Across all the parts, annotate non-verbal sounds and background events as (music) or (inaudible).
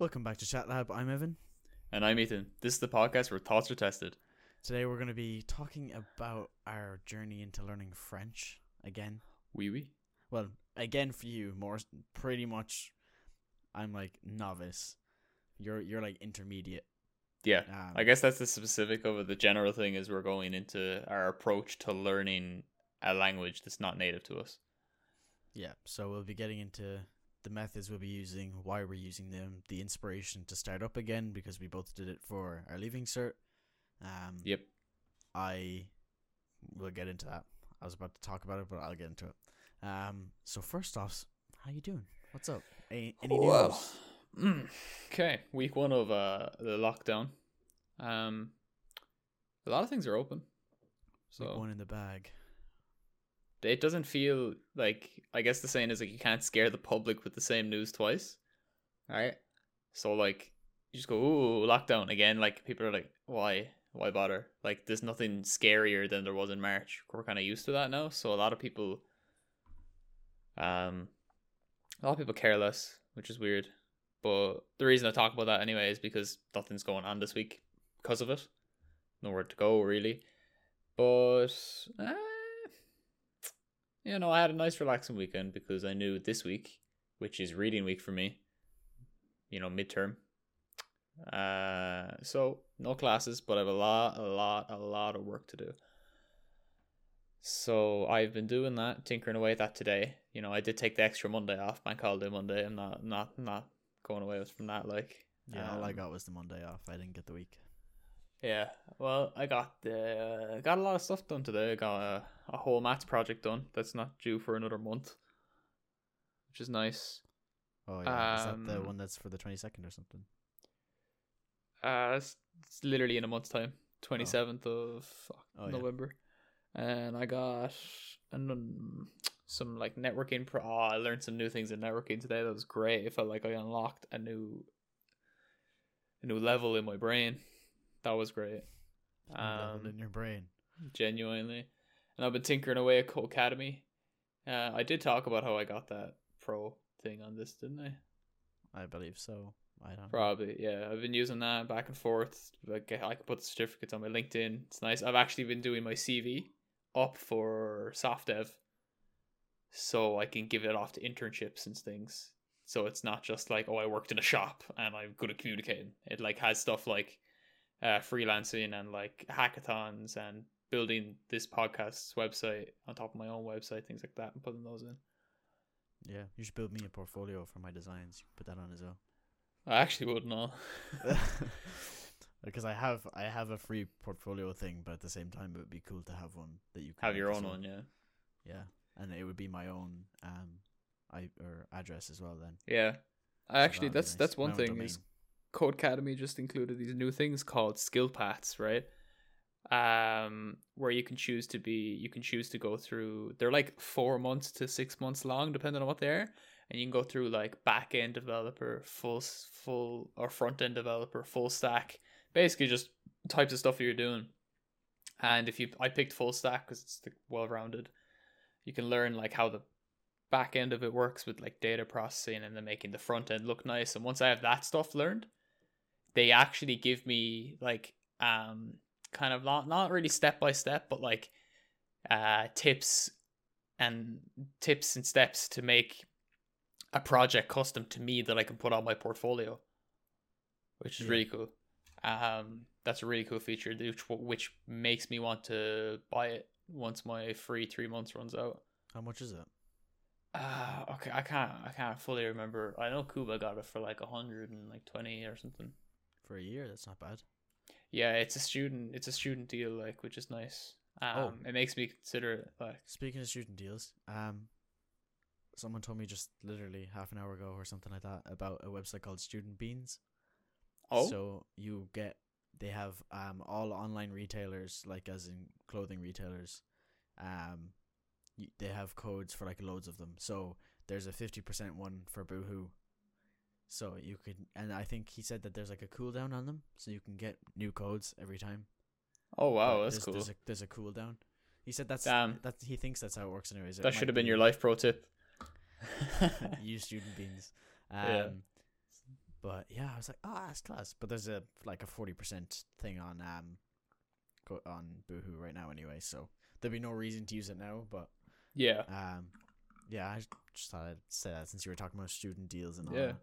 Welcome back to Chat Lab. I'm Evan. And I'm Ethan. This is the podcast where thoughts are tested. Today we're going to be talking about our journey into learning French again. Wee wee. Well, again for you, more pretty much. I'm like novice. You're you're like intermediate. Yeah. Um, I guess that's the specific of it. The general thing is we're going into our approach to learning a language that's not native to us. Yeah. So we'll be getting into the methods we'll be using, why we're using them, the inspiration to start up again because we both did it for our leaving cert. Um, Yep. I will get into that. I was about to talk about it, but I'll get into it. Um, so first off, how you doing? What's up? Any, any Well, news? Mm. Okay, week one of uh the lockdown. Um, a lot of things are open, Week so one in the bag. It doesn't feel like. I guess the saying is like you can't scare the public with the same news twice, right? So like you just go ooh lockdown again. Like people are like, why, why bother? Like there's nothing scarier than there was in March. We're kind of used to that now. So a lot of people, um, a lot of people care less, which is weird. But the reason I talk about that anyway is because nothing's going on this week because of it. Nowhere to go really. But uh, you know, I had a nice relaxing weekend because I knew this week, which is reading week for me, you know, midterm. Uh, so no classes, but I have a lot, a lot, a lot of work to do. So I've been doing that, tinkering away at that today. You know, I did take the extra Monday off, bank holiday Monday. I'm not, not, not going away from that. Like, Yeah, all I um, got was the Monday off. I didn't get the week. Yeah, well, I got the got a lot of stuff done today. I got a, a whole maths project done that's not due for another month, which is nice. Oh yeah, is that the Um, one that's for the twenty second or something? Uh, it's, it's literally in a month's time, twenty seventh of fuck, Oh, yeah. November, and I got and um, some like networking. Pro- oh, I learned some new things in networking today. That was great. It felt like I unlocked a new a new level in my brain. That was great. Um, in your brain. genuinely. And I've been tinkering away at Codecademy. Uh, I did talk about how I got that pro thing on this, didn't I? I believe so. I don't. know. Probably, yeah. I've been using that back and forth. Like I can put the certificates on my LinkedIn. It's nice. I've actually been doing my CV up for soft dev, so I can give it off to internships and things. So it's not just like, oh, I worked in a shop and I'm good at communicating. It like has stuff like uh, freelancing and like hackathons and building this podcast's website on top of my own website, things like that, and putting those in. Yeah, you should build me a portfolio for my designs. Put that on as well. I actually wouldn't know. (laughs) because I have I have a free portfolio thing, but at the same time, it would be cool to have one that you can Have your own one, yeah. Yeah, and it would be my own um, I or address as well. Then Yeah. So Actually, that's nice. that's one own thing is domain. Codecademy just included these new things called skill paths, right? Um, where you can choose to be, you can choose to go through. They're like four months to six months long, depending on what they are, and you can go through like back end developer, full full or front end developer, full stack, basically just types of stuff you're doing. And if you, I picked full stack because it's well rounded. You can learn like how the back end of it works with like data processing and then making the front end look nice. And once I have that stuff learned, they actually give me like um kind of not not really step by step, but like uh tips and tips and steps to make a project custom to me that I can put on my portfolio, which is Yeah. really cool. Um, that's a really cool feature, which which makes me want to buy it once my free three months runs out. how much is it? Uh, okay, I can't I can't fully remember. I know Kuba got it for like a hundred and like twenty or something. For a year, that's not bad. Yeah, it's a student it's a student deal like which is nice. Um, Oh. it makes me consider it like Speaking of student deals, um, someone told me just literally half an hour ago or something like that about a website called Student Beans. oh So you get they have um all online retailers like as in clothing retailers, um, they have codes for like loads of them. So there's a fifty percent one for Boohoo. So you could, and I think he said that there's like a cooldown on them, so you can get new codes every time. oh wow But that's there's, cool. There's a there's a cooldown. He said that's Damn. that he thinks that's how it works anyways. It that should have been be- your life pro tip. (laughs) you student beans. (laughs) Um, Yeah. But yeah, I was like, oh, that's class. But there's a like a forty percent thing on um on Boohoo right now anyway, so there'd be no reason to use it now. But Yeah. um, yeah, I just thought I'd say that since you were talking about student deals and all. Yeah. that.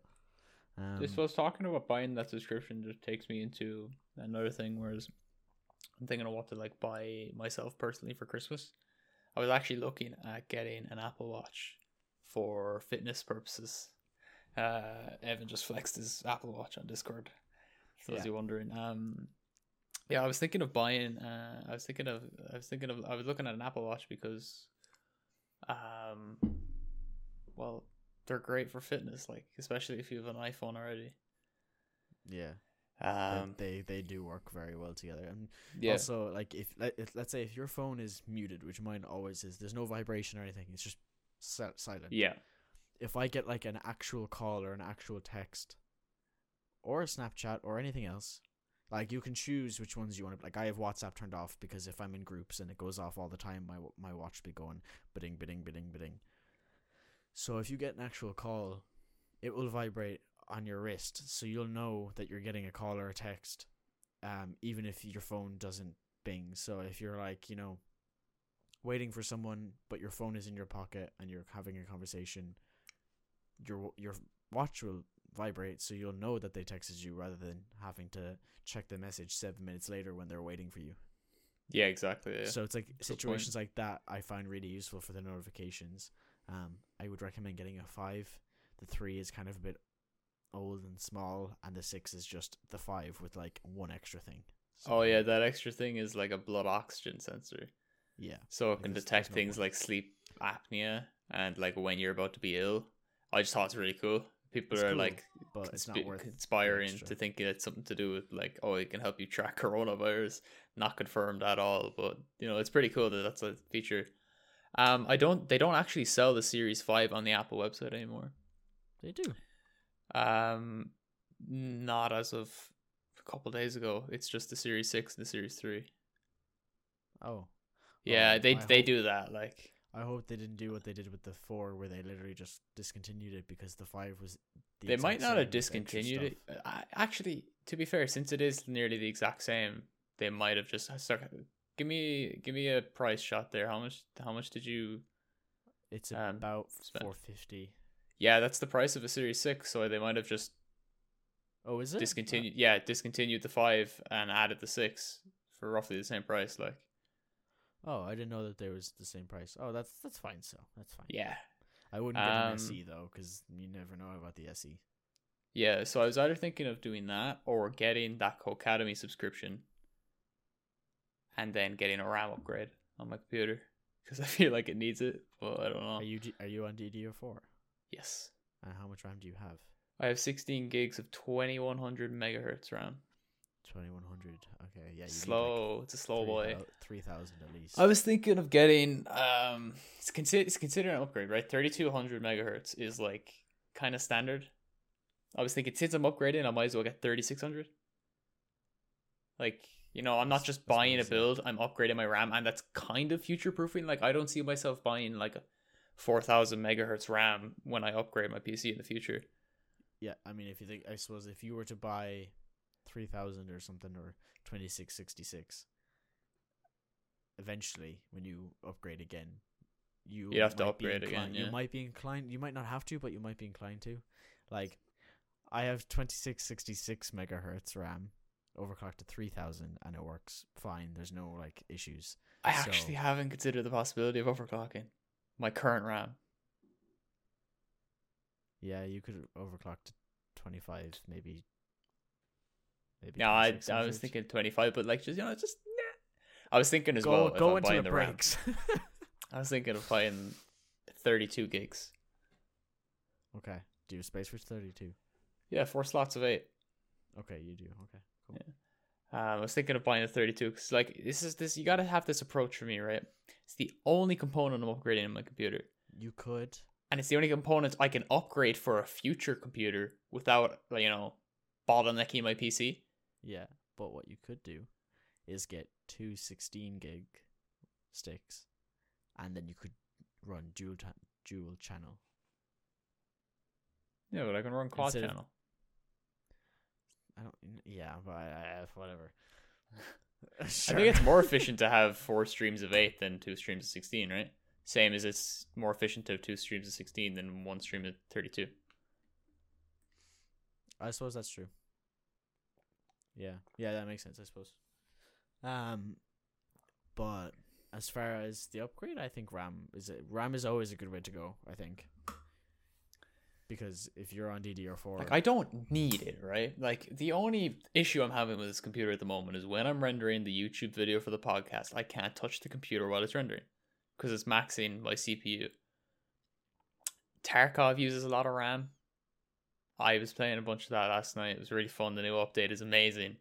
Um, Just was talking about buying that subscription just takes me into another thing. Whereas I'm thinking of what to like buy myself personally for Christmas. I was actually looking at getting an Apple Watch for fitness purposes. Uh, Evan just flexed his Apple Watch on Discord. For those Yeah. you wondering, um, yeah, I was thinking of buying. Uh, I was thinking of. I was thinking of. I was looking at an Apple Watch because, um, well, they're great for fitness. Like especially if you have an iPhone already. yeah, they- Um, they they do work very well together. And yeah, also, like if, if let's say if your phone is muted, which mine always is, there's no vibration or anything. It's just silent. yeah, if I get like an actual call or an actual text or a Snapchat or anything else, like you can choose which ones you want to like I have WhatsApp turned off because if I'm in groups and it goes off all the time my my watch be going bidding bidding bidding bidding. So if you get an actual call, it will vibrate on your wrist so you'll know that you're getting a call or a text um even if your phone doesn't bing. So if you're like, you know, waiting for someone but your phone is in your pocket and you're having a conversation your your watch will vibrate so you'll know that they texted you rather than having to check the message seven minutes later when they're waiting for you yeah, exactly. Yeah. so it's like situations like that i find really useful for the notifications um i would recommend getting a five. The three is kind of a bit old and small and the six is just the five with like one extra thing. So, oh yeah, that extra thing is like a blood oxygen sensor, yeah. So it can There's- detect there's no things like sleep apnea and like when you're about to be ill. I just thought it's really cool. People It's are cool, like but it's not worth conspiring to think it's something to do with like oh it can help you track (laughs) coronavirus. Not confirmed at all but you know it's pretty cool that that's a feature um i don't they don't actually sell the series 5 on the apple website anymore. They do. Um not as of a couple days ago. It's just the series 6 and the series 3 oh. Yeah Oh, they I they hope- do that like I hope they didn't do what they did with the four, where they literally just discontinued it because the five was. The they might not have discontinued it. I, actually to be fair since it is nearly the exact same they might have just stuck give me give me a price shot there how much how much did you It's um, about four fifty. yeah that's the price of a series 6 so they might have just Oh, is it discontinued yeah discontinued the 5 and added the 6 for roughly the same price like Oh, I didn't know that there was the same price. Oh, that's that's fine. So that's fine. yeah I wouldn't get an Um, SE though, because you never know about the. SE. yeah so i was either thinking of doing that or getting that codecademy subscription and then getting a ram upgrade on my computer because (laughs) i feel like it needs it but i don't know Are you are you on DDR4? yes And how much RAM do you have? I have 16 gigs of 2100 megahertz RAM. Twenty one hundred. Okay, yeah. You slow, it's a slow boy. Three thousand at least. I was thinking of getting um, it's consider it's considered an upgrade, right? 3200 megahertz is like kind of standard. I was thinking since I'm upgrading, I might as well get 3600. Like you know, I'm not just that's buying a build; I'm upgrading my RAM, and that's kind of future proofing. Like I don't see myself buying like a 4000 megahertz RAM when I upgrade my PC in the future. Yeah, I mean, if you think, I suppose if you were to buy three thousand or something or twenty six sixty six, eventually when you upgrade again, you You'd have to upgrade again, inclined- yeah. You might be inclined. You might not have to, but you might be inclined to. Like, I have twenty six sixty six megahertz RAM, overclocked to three thousand, and it works fine. There's no like issues. I So- actually haven't considered the possibility of overclocking my current RAM. Yeah, you could overclock to twenty five, maybe. Maybe No, I, I was thinking 25, but like just you know just nah. I was thinking as go well. go into the breaks. (laughs) (laughs) I was thinking of buying 32 gigs. okay. Do you have space for thirty two? Yeah, four slots of eight. Okay, you do. Okay, cool. Um, I was thinking of buying a 32 because like this is this you got to have this approach for me, right? It's the only component I'm upgrading in my computer, You could. and it's the only component I can upgrade for a future computer without you know bottlenecking my PC. Yeah, but what you could do is get two 16 gig sticks, and then you could run dual ta- dual channel. Yeah, but I can run quad Instead channel. I don't. Yeah, but uh, whatever. (laughs) (laughs) I think it's more efficient to have four streams of eight than two streams of sixteen, right? Same as it's more efficient to have two streams of sixteen than one stream of thirty-two. I suppose that's true. Yeah, yeah, that makes sense. I suppose. Um, but as far as the upgrade, I think RAM is it. RAM is always a good way to go. I think because if you're on DDR4, Like I don't need it, right? Like the only issue I'm having with this computer at the moment is when I'm rendering the YouTube video for the podcast, I can't touch the computer while it's rendering because it's maxing my CPU. Tarkov uses a lot of RAM. I was playing a bunch of that last night. It was really fun. The new update is amazing.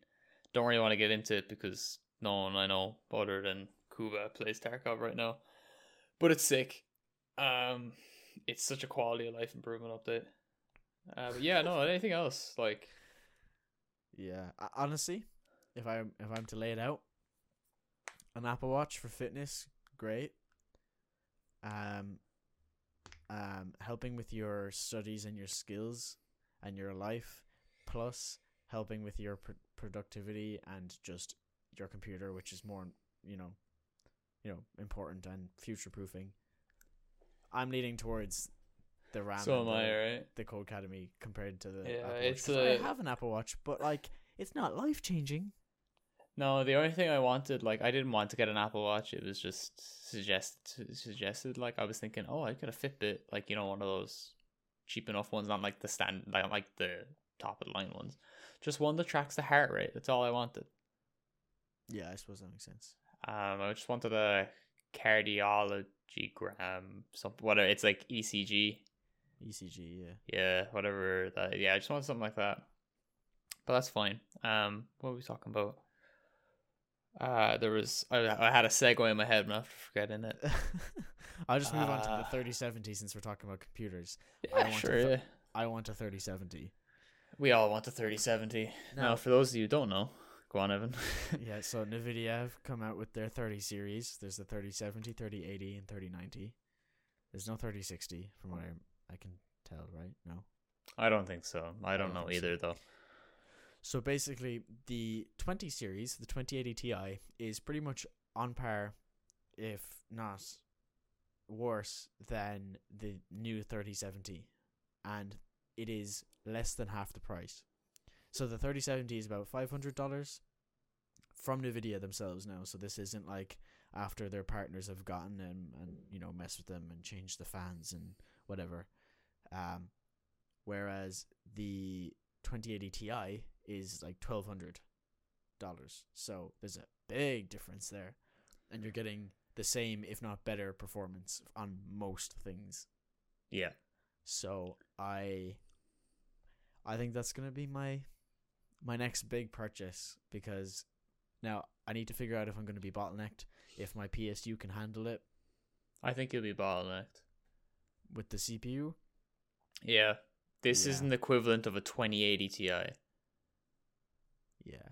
Don't really want to get into it because no one I know other than Kuba plays Tarkov right now. But it's sick. Um it's such a quality of life improvement update. Uh, but yeah, no, (laughs) anything else like yeah. Honestly, if I if I'm to lay it out, an Apple Watch for fitness, great. Um, um, helping with your studies and your skills and your life, plus helping with your pr- productivity and just your computer, which is more, you know, you know, important and future proofing. I'm leaning towards the RAM. so am and I, the, right? the Codecademy compared to the Yeah, Apple Watch. it's a- I have an Apple Watch, but like it's not life changing. No, the only thing I wanted, like, I didn't want to get an Apple Watch. It was just suggest suggested. Like, I was thinking, oh, I could a Fitbit, like you know, one of those cheap enough ones, not like the stand, like like the top of the line ones. Just one that tracks the heart rate. That's all I wanted. Yeah, I suppose that makes sense. Um, I just wanted a cardiogram, something. Whatever. It's like ECG. ECG, yeah. Yeah, whatever that. Yeah, I just wanted something like that. But that's fine. Um, what were we talking about? Uh, there was I, I had a segue in my head, but I'm forgetting it. (laughs) I'll just move on to the Uh, 3070 since we're talking about computers. I want sure. th- yeah. I want a 3070. We all want a 3070. Now, Now- for those of you who don't know, go on, Evan. yeah, so Nvidia have come out with their 30 series. There's the 3070, 3080, and 3090. There's no 3060 from what I I can tell, right? No. I don't think so. I don't don't know think so. either, though. So basically, the 20 series, the 2080 Ti, is pretty much on par, if not worse, than the new 3070. And it is less than half the price. So the 3070 is about $500 from NVIDIA themselves now. So this isn't like after their partners have gotten them and, you know, mess with them and change the fans and whatever. Um, whereas the 2080 Ti is like twelve hundred dollars. So there's a big difference there, and you're getting the same, if not better, performance on most things. Yeah. So I, I think that's gonna be my, my next big purchase because now I need to figure out if I'm gonna be bottlenecked, if my PSU can handle it I think you'll be bottlenecked. with the CPU. Yeah. This Yeah. isn't the equivalent of a 2080 Ti. Yeah,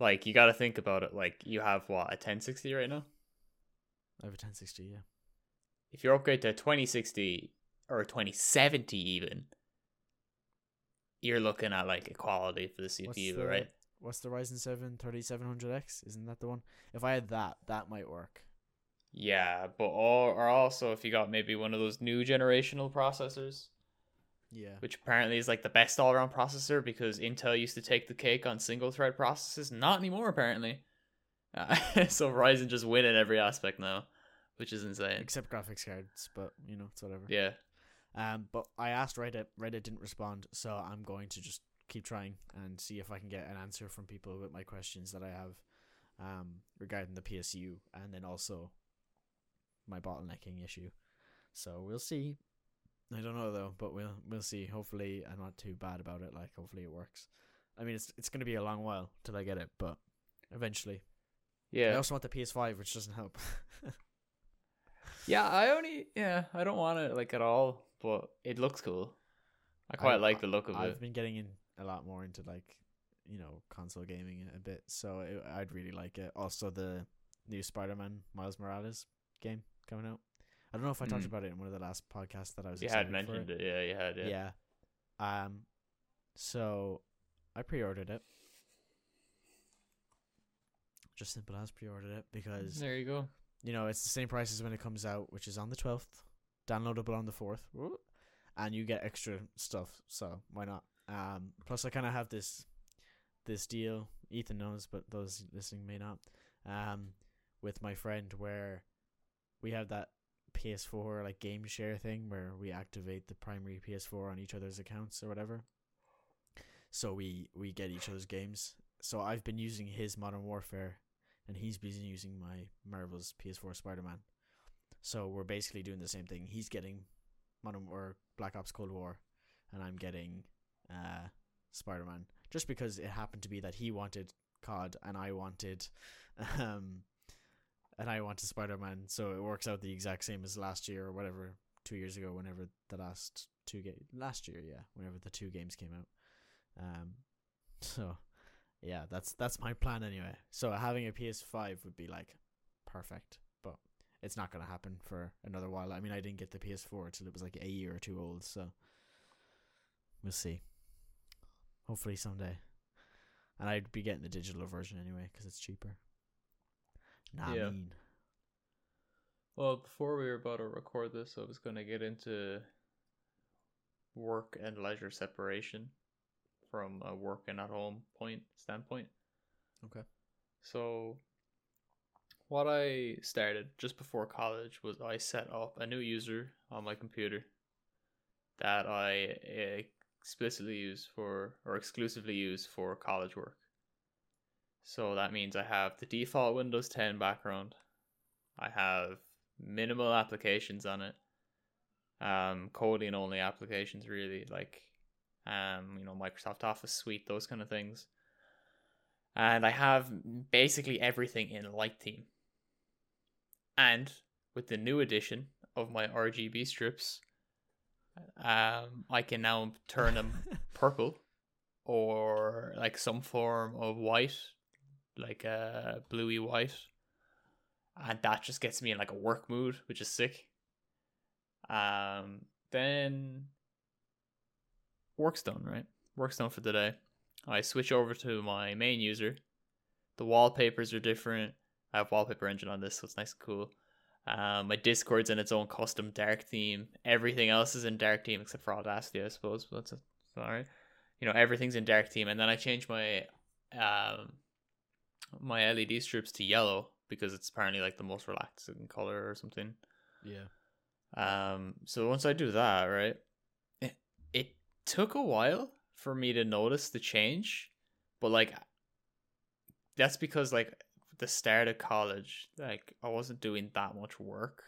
Like, you got to think about it. Like, you have what, a 1060 right now? I have a 1060. Yeah. If you upgrade to a 2060 or a 2070 even, you're looking at like equality for the CPU, the- right? What's the Ryzen 7 3700X? Isn't that the one? If I had that, that might work. Yeah, but or, or also if you got maybe one of those new generational processors, Yeah. which apparently is like the best all around processor because Intel used to take the cake on single thread processes, not anymore apparently. Uh, (laughs) so Ryzen just win in every aspect now, which is insane. Except graphics cards, but you know, it's whatever. Yeah, Um, but I asked Reddit. Reddit didn't respond, so I'm going to just keep trying and see if I can get an answer from people with my questions that I have, um, regarding the PSU and then also my bottlenecking issue. So we'll see. I don't know though, but we'll we'll see. Hopefully, I'm not too bad about it. Like, hopefully, it works. I mean, it's it's gonna be a long while till I get it, but eventually. Yeah. I also want the PS5, which doesn't help. (laughs) yeah. I only yeah, I don't want it like at all, but it looks cool. I quite I- like the look of it. I've been getting in a lot more into like, you know, console gaming a bit, so it, I'd really like it. Also, the new Spider-Man Miles Morales game coming out. I don't know if I talked Mm. about it in one of the last podcasts that I was. You had mentioned it. it. Yeah, you had. Yeah. Yeah. Um. So, I pre-ordered it. Just simple as pre-ordered it because There you go. you know it's the same price as when it comes out, which is on the twelfth, downloadable on the fourth, and you get extra stuff. So why not? Um, plus I kind of have this this deal. Ethan knows, but those listening may not. Um, with my friend where we have that PS4 like game share thing where we activate the primary PS4 on each other's accounts or whatever. So we we get each other's games. So I've been using his Modern Warfare, and he's been using my Marvel's PS4 Spider-Man. So we're basically doing the same thing. He's getting Modern War, Black Ops Cold War, and I'm getting uh Spider-Man. Just because it happened to be that he wanted COD and I wanted um and I wanted Spider Man, so it works out the exact same as last year or whatever, two years ago, whenever the last two game last year, yeah, whenever the two games came out. Um, (laughs) so yeah, that's that's my plan anyway. So having a PS5 would be like perfect, but it's not gonna happen for another while. I mean, I didn't get the PS4 till it was like a year or two old, so we'll see. Hopefully someday. And I'd be getting the digital version anyway because it's cheaper. Nah, Yeah. mean. Well, before we were about to record this, I was going to get into work and leisure separation from a work and at home point standpoint. Okay. So, what I started just before college was I set up a new user on my computer that I eh, explicitly use for or exclusively use for college work. So that means I have the default Windows 10 background. I have minimal applications on it. Um, coding only applications really, like um, you know, Microsoft Office suite, those kind of things. And I have basically everything in light theme. And with the new addition of my RGB strips, um, I can now turn them (laughs) purple or like some form of white, like a uh, bluey white, and that just gets me in like a work mood, which is sick. Um, then work's done, right? Work's done for the day. I switch over to my main user. The wallpapers are different. I have wallpaper engine on this, so it's nice and cool. Um, my Discord's in its own custom dark theme. Everything else is in dark theme except for Audacity, I suppose. But that's a, alright. You know, everything's in dark theme, and then I change my um my LED strips to yellow because it's apparently like the most relaxing color or something. Yeah. Um, so once I do that, right, it, it took a while for me to notice the change, but like that's because like the start of college, like I wasn't doing that much work.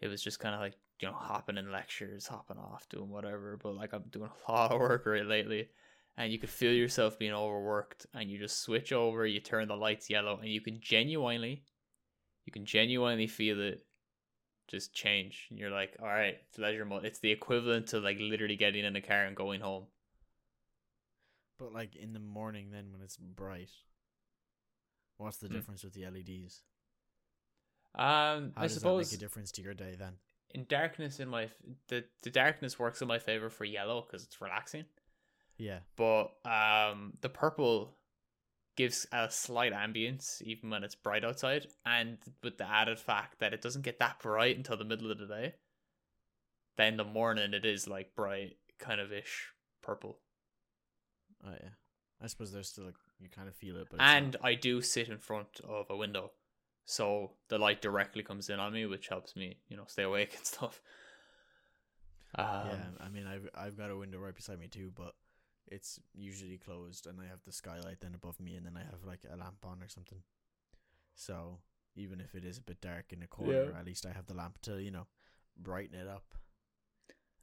It was just kind of like you know hopping in lectures, hopping off, doing whatever. But like I'm doing a (laughs) lot of work right lately, and you could feel yourself being overworked, and you just switch over, you turn the lights yellow, and you can genuinely, you can genuinely feel it just change. And you're like, all right, it's leisure mode. It's the equivalent to like literally getting in a car and going home. But like in the morning, then when it's bright, what's the Hmm. difference with the LEDs? Um, How I does suppose that make a difference to your day then? in darkness, in my the the darkness works in my favor for yellow because it's relaxing. Yeah. But um, the purple gives a slight ambience even when it's bright outside, and with the added fact that it doesn't get that bright until the middle of the day. Then the morning it is like bright, kind of ish purple. Oh yeah. I suppose there's still like you kind of feel it, but and not. I do sit in front of a window, so the light directly comes in on me, which helps me, you know, stay awake (laughs) and stuff. Um, yeah. I mean, I've I've got a window right beside me too, but it's usually closed, and I have the skylight then above me, and then I have like a lamp on or something. So even if it is a bit dark in the corner, Yeah. at least I have the lamp to you know brighten it up.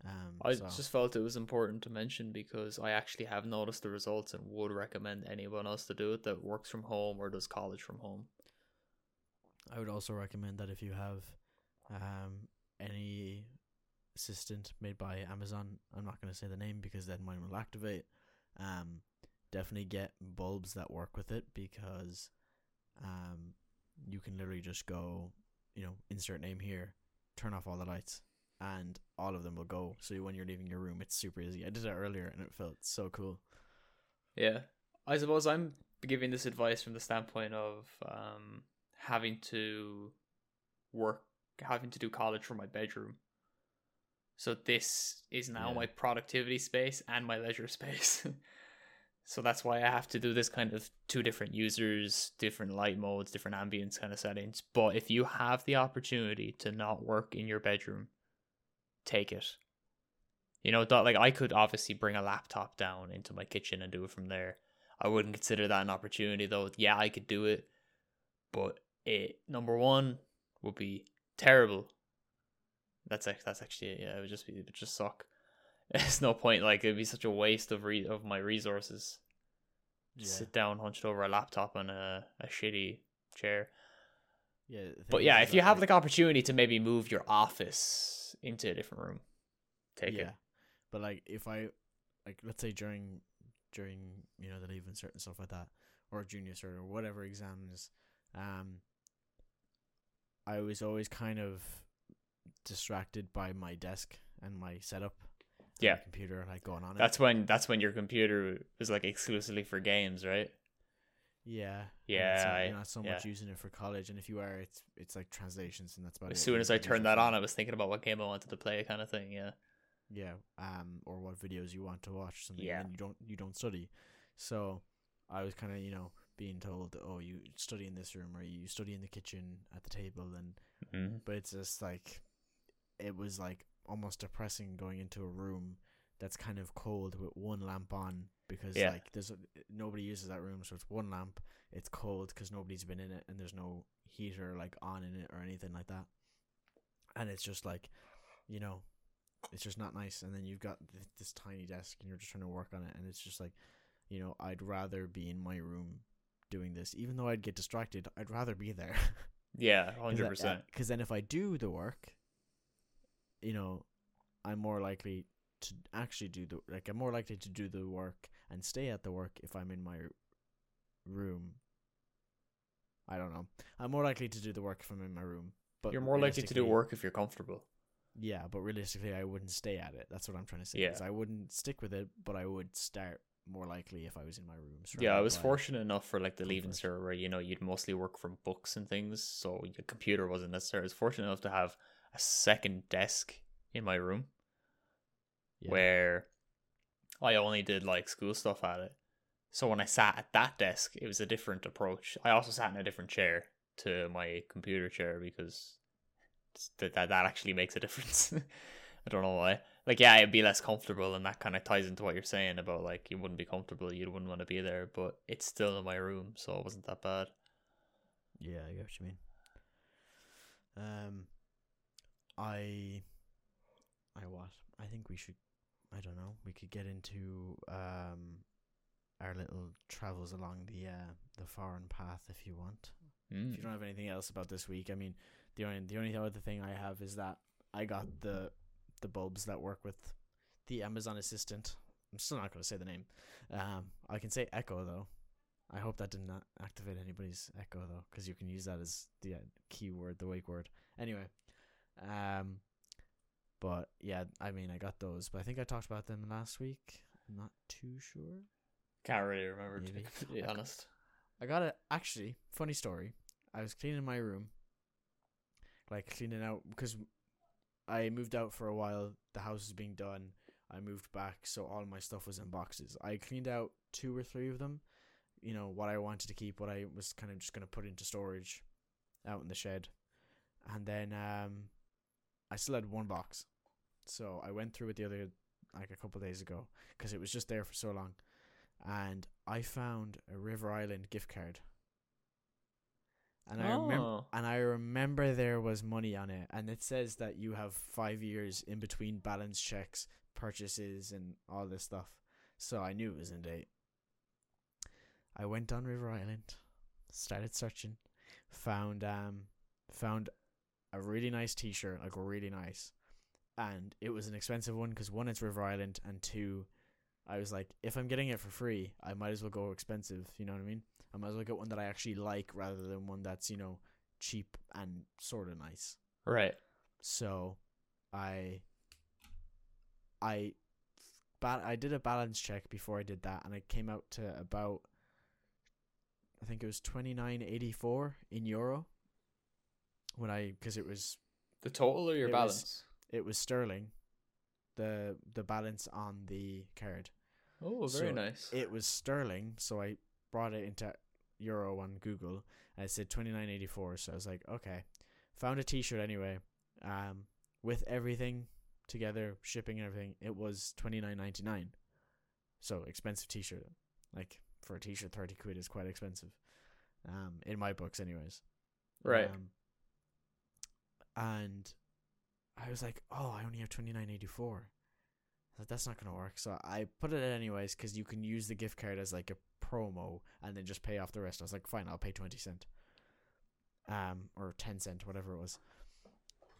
Um, I so- just felt it was important to mention because I actually have noticed the results and would recommend anyone else to do it that works from home or does college from home. I would also recommend that if you have um, any assistant made by Amazon, I'm not going to say the name because then mine will activate. Um, definitely get bulbs that work with it because um, you can literally just go, you know, insert name here, turn off all the lights, and all of them will go. So when you're leaving your room, it's super easy. I did it earlier and it felt so cool. Yeah. I suppose I'm giving this advice from the standpoint of um, having to work, having to do college from my bedroom. So this is now Yeah. my productivity space and my leisure (laughs) space. so that's why I have to do this kind of two different users, different light modes, different ambience kind of settings. But if you have the opportunity to not work in your bedroom, take it. You know, that like I could obviously bring a laptop down into my kitchen and do it from there. I wouldn't consider that an opportunity though. Yeah, I could do it, but it number one would be terrible. That's that's actually. Yeah, it would just be it would just suck. (laughs) There's no point. Like it'd be such a waste of re- of my resources. Just sit down hunched over a laptop and a a shitty chair. Yeah. But yeah, if you have like opportunity to maybe move your office into a different room, take yeah, it. but like if I like let's say during during you know the leaving cert and stuff like that, or junior cert or whatever exams, um, I was always kind of distracted by my desk and my setup. and Yeah. my computer like going on it. That's when that's when your computer is like exclusively for games, right? Yeah. Yeah, not- I- you're not so much yeah. using it for college, and if you are, it's it's like translations, and that's about As it. soon as I can use it turned that on, I was thinking about what game I wanted to play, kind of thing. Yeah. yeah, um, or what videos you want to watch, something. Yeah. And you don't you don't study, so I was kind of you know being told, oh, you study in this room, or you study in the kitchen at the table, and Mm-hmm. but it's just like it was like almost depressing going into a room that's kind of cold with one lamp on because Yeah. like there's nobody uses that room so it's one lamp it's cold because nobody's been in it and there's no heater like on in it or anything like that and it's just like you know it's just not nice and then you've got th- this tiny desk and you're just trying to work on it and it's just like you know i'd rather be in my room doing this even though i'd get distracted i'd rather be there (laughs) Yeah, uh, hundred percent. because then if I do the work, you know, I'm more likely to actually do the like I'm more likely to do the work and stay at the work if I'm in my room. I don't know. I'm more likely to do the work if I'm in my room. But You're more likely to do work if you're comfortable. Yeah, but realistically, I wouldn't stay at it. That's what I'm trying to say. Yeah. I wouldn't stick with it, but I would start more likely if I was in my room. Yeah, I was fortunate enough for like the leaving server where you know you'd mostly work from books and things, so your computer wasn't necessary. I was fortunate enough to have a second desk in my room Yeah. where I only did like school stuff at it. So when I sat at that desk, it was a different approach. I also sat in a different chair to my computer chair because that that, that actually makes a (laughs) difference. I don't know why. Like, yeah, it'd be less comfortable, and that kind of ties into what you're saying about like you wouldn't be comfortable, you wouldn't want to be there, but it's still in my room, so it wasn't that bad. Yeah, I get what you mean. Um, I, I what? I think we should. I don't know. We could get into um, our little travels along the uh the foreign path if you want. If you don't have anything else about this week, I mean, the only the only other thing I have is that I got the the bulbs that work with the Amazon Assistant. I'm still not going to say the name. Um, I can say Echo though. I hope that did not activate anybody's Echo though, because you can use that as the uh, keyword, the wake word. Anyway, um, but yeah, I mean, I got those, but I think I talked about them last week. I'm not too sure. Can't really remember to be Maybe. (laughs) completely honest. I got it. Actually, funny story. I was cleaning my room, like cleaning out because I moved out for a while. The house was being done. I moved back, so all my stuff was in boxes. I cleaned out two or three of them. You know what I wanted to keep, what I was kind of just gonna put into storage, out in the shed, and then um, I still had one box. So I went through it the other like a couple days ago because it was just there for so long, and I found a River Island gift card. And I remember Oh. and I remember there was money on it, and it says that you have five years in between balance checks, purchases, and all this stuff. So I knew it was in date. I went on River Island, started searching, found um, found a really nice T-shirt, like really nice, and it was an expensive one because one, it's River Island, and two, I was like, if I'm getting it for free, I might as well go expensive. You know what I mean? I might as well get one that I actually like rather than one that's you know cheap and sort of nice. Right. So, I, I ba- I did a balance check before I did that, and it came out to about I think it was twenty nine eighty four in euro. When I because it was The total or your balance? It was sterling, the the balance on the card. oh, very so nice. It was sterling, so I brought it into euro on Google. And it said twenty nine eighty four, so I was like, okay. Found a T shirt anyway, um, with everything together, shipping and everything. It was twenty nine ninety nine, so expensive T shirt. Like for a T shirt, thirty quid is quite expensive, um, in my books, anyways. Right. Um, and I was like, oh, I only have twenty nine eighty four. Like, that's not gonna work. So I put it in anyways because you can use the gift card as like a promo and then just pay off the rest. I was like, fine, I'll pay twenty cent, um, or ten cent, whatever it was.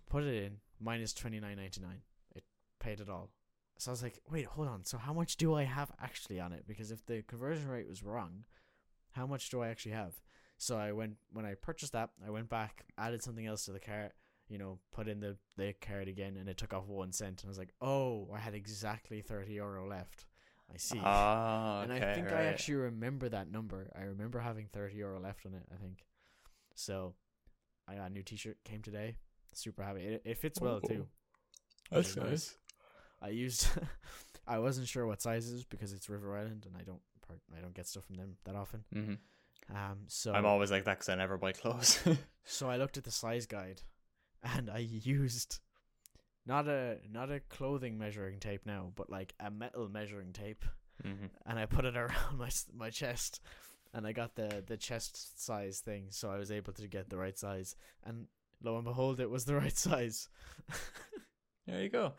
Put it in minus twenty nine ninety nine. It paid it all. So I was like, wait, hold on. So how much do I have actually on it? Because if the conversion rate was wrong, how much do I actually have? So I went when I purchased that, I went back, added something else to the cart, you know, put in the the card again, and it took off one cent. And I was like, oh, I had exactly thirty euro left. I see. Ah, (laughs) and okay, I think I actually remember that number. I remember having thirty euro left on it. I think. So, I got a new T-shirt came today. Super happy. It, it fits well Oh, too. That's which is nice. I used. (laughs) I wasn't sure what sizes because it's River Island, and I don't. I don't get stuff from them that often. hmm Um. So I'm always like that because I never buy clothes. (laughs) So I looked at the size guide, and I used not a not a clothing measuring tape now, but like a metal measuring tape, hmm and I put it (laughs) around my my chest, and I got the the chest size thing, so I was able to get the right size, and lo and behold, it was the (laughs) right size. There you go.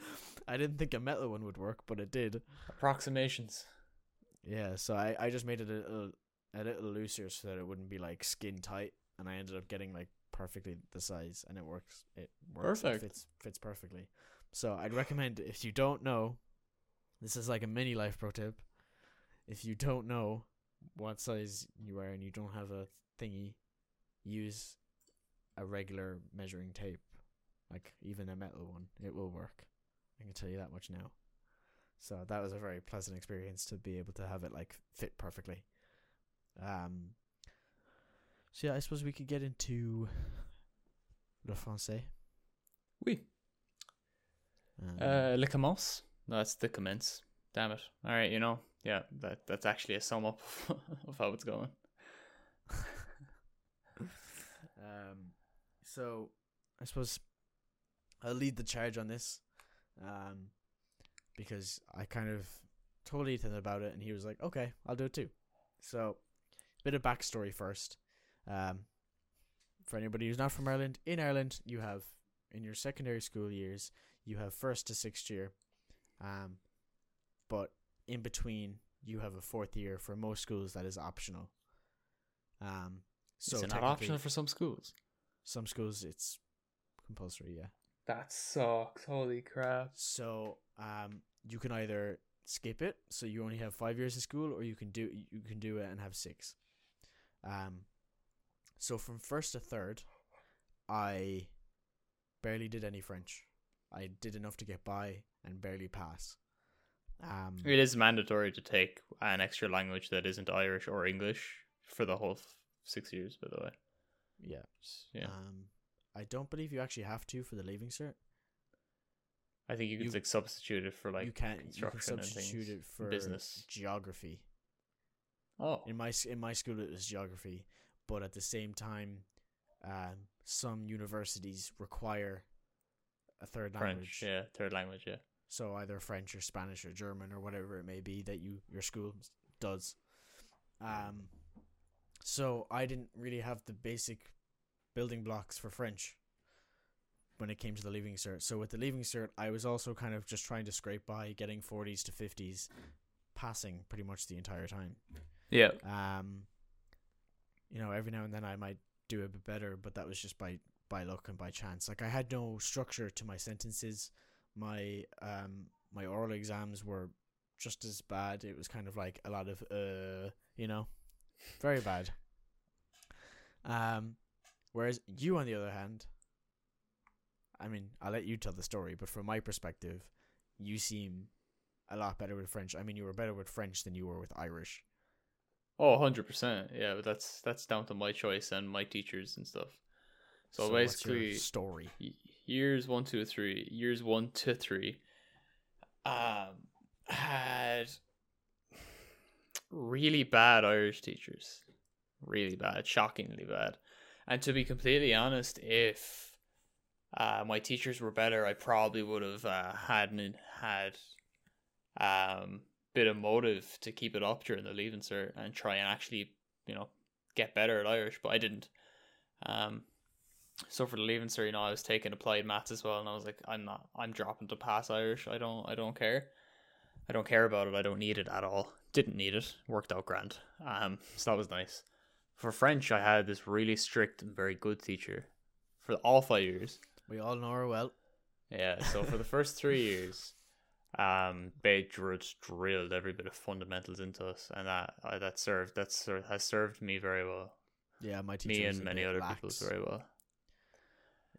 I didn't think a metal one would work, but it did. Approximations. Yeah, so I I just made it a little a little looser so that it wouldn't be like skin tight, and I ended up getting like perfectly the size, and it works. It works. Perfect. It fits fits perfectly. So I'd recommend if you don't know, this is like a mini life pro tip. If you don't know what size you are and you don't have a thingy, use a regular measuring tape, like even a metal one. It will work. I can tell you that much now. So that was a very pleasant experience to be able to have it like fit perfectly. Um. So yeah, I suppose we could get into le français. Oui. Um, Uh, le commence. No, that's the commence. Damn it. All right, you know, yeah, that that's actually a sum up (laughs) of how it's going. (laughs) um. So I suppose I'll lead the charge on this, um, because I kind of told Ethan about it, and he was like, "Okay, I'll do it too." So, bit of backstory first. Um, for anybody who's not from Ireland, in Ireland, you have in your secondary school years, you have first to sixth year, um, but in between, you have a fourth year. For most schools, that is optional. Um, so Is it not optional for some schools? some schools it's compulsory, yeah. That sucks. Holy crap. So um you can either skip it, so you only have five years of school, or you can do you can do it and have six. Um so from first to third, I barely did any French. I did enough to get by and barely pass. Um It is mandatory to take an extra language that isn't Irish or English for the whole f- six years, by the way. yeah. Yeah. Um I don't believe you actually have to for the leaving cert. I think you can like substitute it for like you can you can construction and substitute things, it for business. geography. Oh, in my in my school it was geography, but at the same time, um, some universities require a third language. French. Yeah, third language. Yeah. So either French or Spanish or German or whatever it may be that you your school does. Um, so I didn't really have the basic building blocks for French when it came to the leaving cert. So with the leaving cert, I was also kind of just trying to scrape by, getting forties to fifties, passing pretty much the entire time. Yeah. Um, you know, every now and then I might do a bit better, but that was just by by luck and by chance. Like I had no structure to my sentences. My um my oral exams were just as bad. It was kind of like a lot of uh, you know, very bad. Um, whereas you, on the other hand, I mean, I'll let you tell the story, but from my perspective, you seem a lot better with French. I mean, you were better with French than you were with Irish. Oh, 100%. Yeah, but that's that's down to my choice and my teachers and stuff. So, your basically, story. years one, two, three, years one to three, um, had really bad Irish teachers, really bad, shockingly bad. And to be completely honest, if uh, my teachers were better, I probably would have uh, hadn't had um bit of motive to keep it up during the leaving cert and try and actually you know get better at Irish, but I didn't. Um, so for the leaving cert, you know, I was taking applied maths as well, and I was like, I'm not, I'm dropping to pass Irish. I don't, I don't care. I don't care about it. I don't need it at all. Didn't need it. Worked out grand. Um, so that was nice. For French, I had this really strict and very good teacher for all five years. We all know her well. Yeah. So for the first three years, (laughs) um, dr- drilled every bit of fundamentals into us, and that uh, that served that ser- has served me very well. Yeah, my teacher. Me and many other lax. people very well.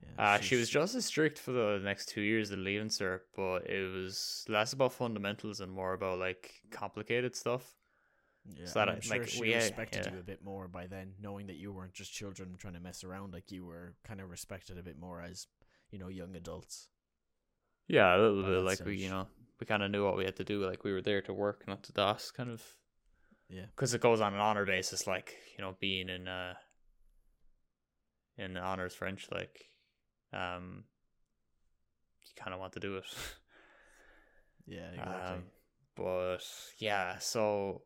Yeah, Uh, she was just as strict for the next two years of leaving cert, but it was less about fundamentals and more about like complicated stuff. Yeah, so that I'm sure like, she we, uh, respected yeah. you a bit more by then, knowing that you weren't just children trying to mess around. Like you were kind of respected a bit more as, you know, young adults. Yeah, a little bit like we, you know, we kind of knew what we had to do. Like we were there to work, not to doss, kind of. Yeah. Because it goes on an honor basis, like you know, being in uh in honors French, like um, you kind of want to do it. (laughs) Yeah, exactly. Um, but yeah, so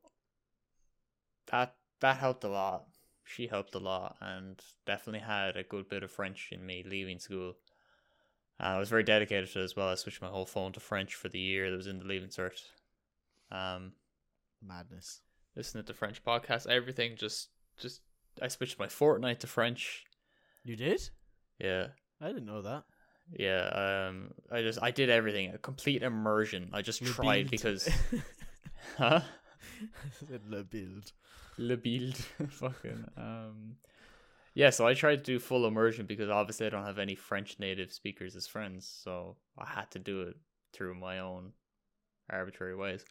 that that helped a lot. She helped a lot, and definitely had a good bit of French in me leaving school. Uh, I was very dedicated to it as well. I switched my whole phone to French for the year that was in the leaving cert. Um, Madness. listening to French podcasts, everything just just I switched my Fortnite to French. You did? Yeah. I didn't know that. Yeah, um, I just I did everything, a complete immersion. I just Le tried Bild. because, (laughs) huh? I said Le Bild. Le Bild, (laughs) fucking. Um, yeah, so I tried to do full immersion because obviously I don't have any French native speakers as friends, so I had to do it through my own arbitrary ways.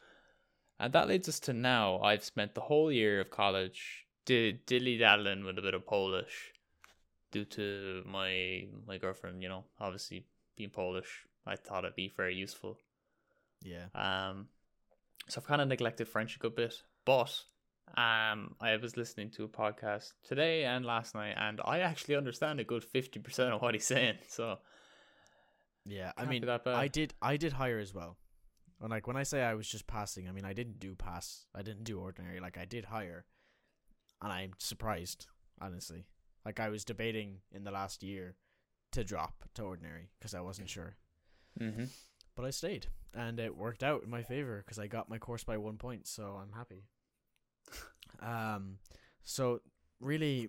And that leads us to now. I've spent the whole year of college di- dilly daddling with a bit of Polish due to my my girlfriend. You know, obviously being Polish, I thought it'd be very useful. Yeah. Um, so I've kind of neglected French a good bit, but um, I was listening to a podcast today and last night, and I actually understand a good fifty percent of what he's saying. (laughs) So Yeah. I mean. I did. I did higher as well. And like when I say I was just passing, I mean I didn't do pass. I didn't do ordinary. Like I did higher, and I'm surprised, honestly. Like I was debating in the last year to drop to ordinary because I wasn't sure, mm-hmm. but I stayed, and it worked out in my favor because I got my course by one point. So I'm happy. Um, so really,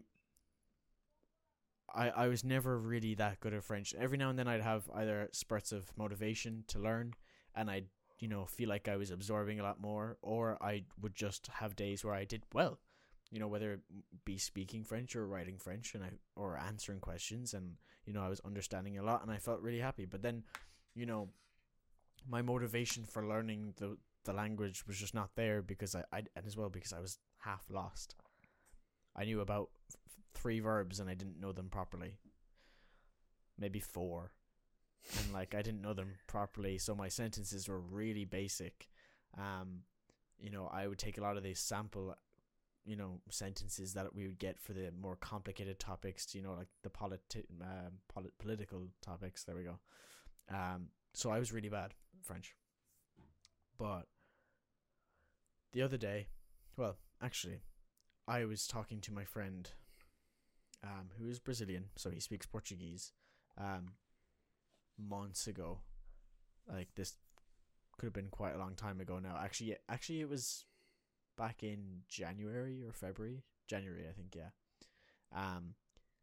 I I was never really that good at French. Every now and then I'd have either spurts of motivation to learn, and I'd you know feel like I was absorbing a lot more, or I would just have days where I did well. You know, whether it be speaking French or writing French, and I or answering questions, and you know I was understanding a lot, and I felt really happy. But then, you know, my motivation for learning the the language was just not there because I, I and as well because I was half lost. I knew about f- three verbs and I didn't know them properly. Maybe four. And like I didn't know them properly, so my sentences were really basic. Um, you know, I would take a lot of these sample, you know, sentences that we would get for the more complicated topics. You know, like the politi- um, polit- political topics. There we go. Um, so I was really bad French. But the other day, well, actually, I was talking to my friend, um, who is Brazilian, so he speaks Portuguese, um, months ago. Like this could have been quite a long time ago now. Actually, actually, it was back in January or February. January, I think, yeah. Um,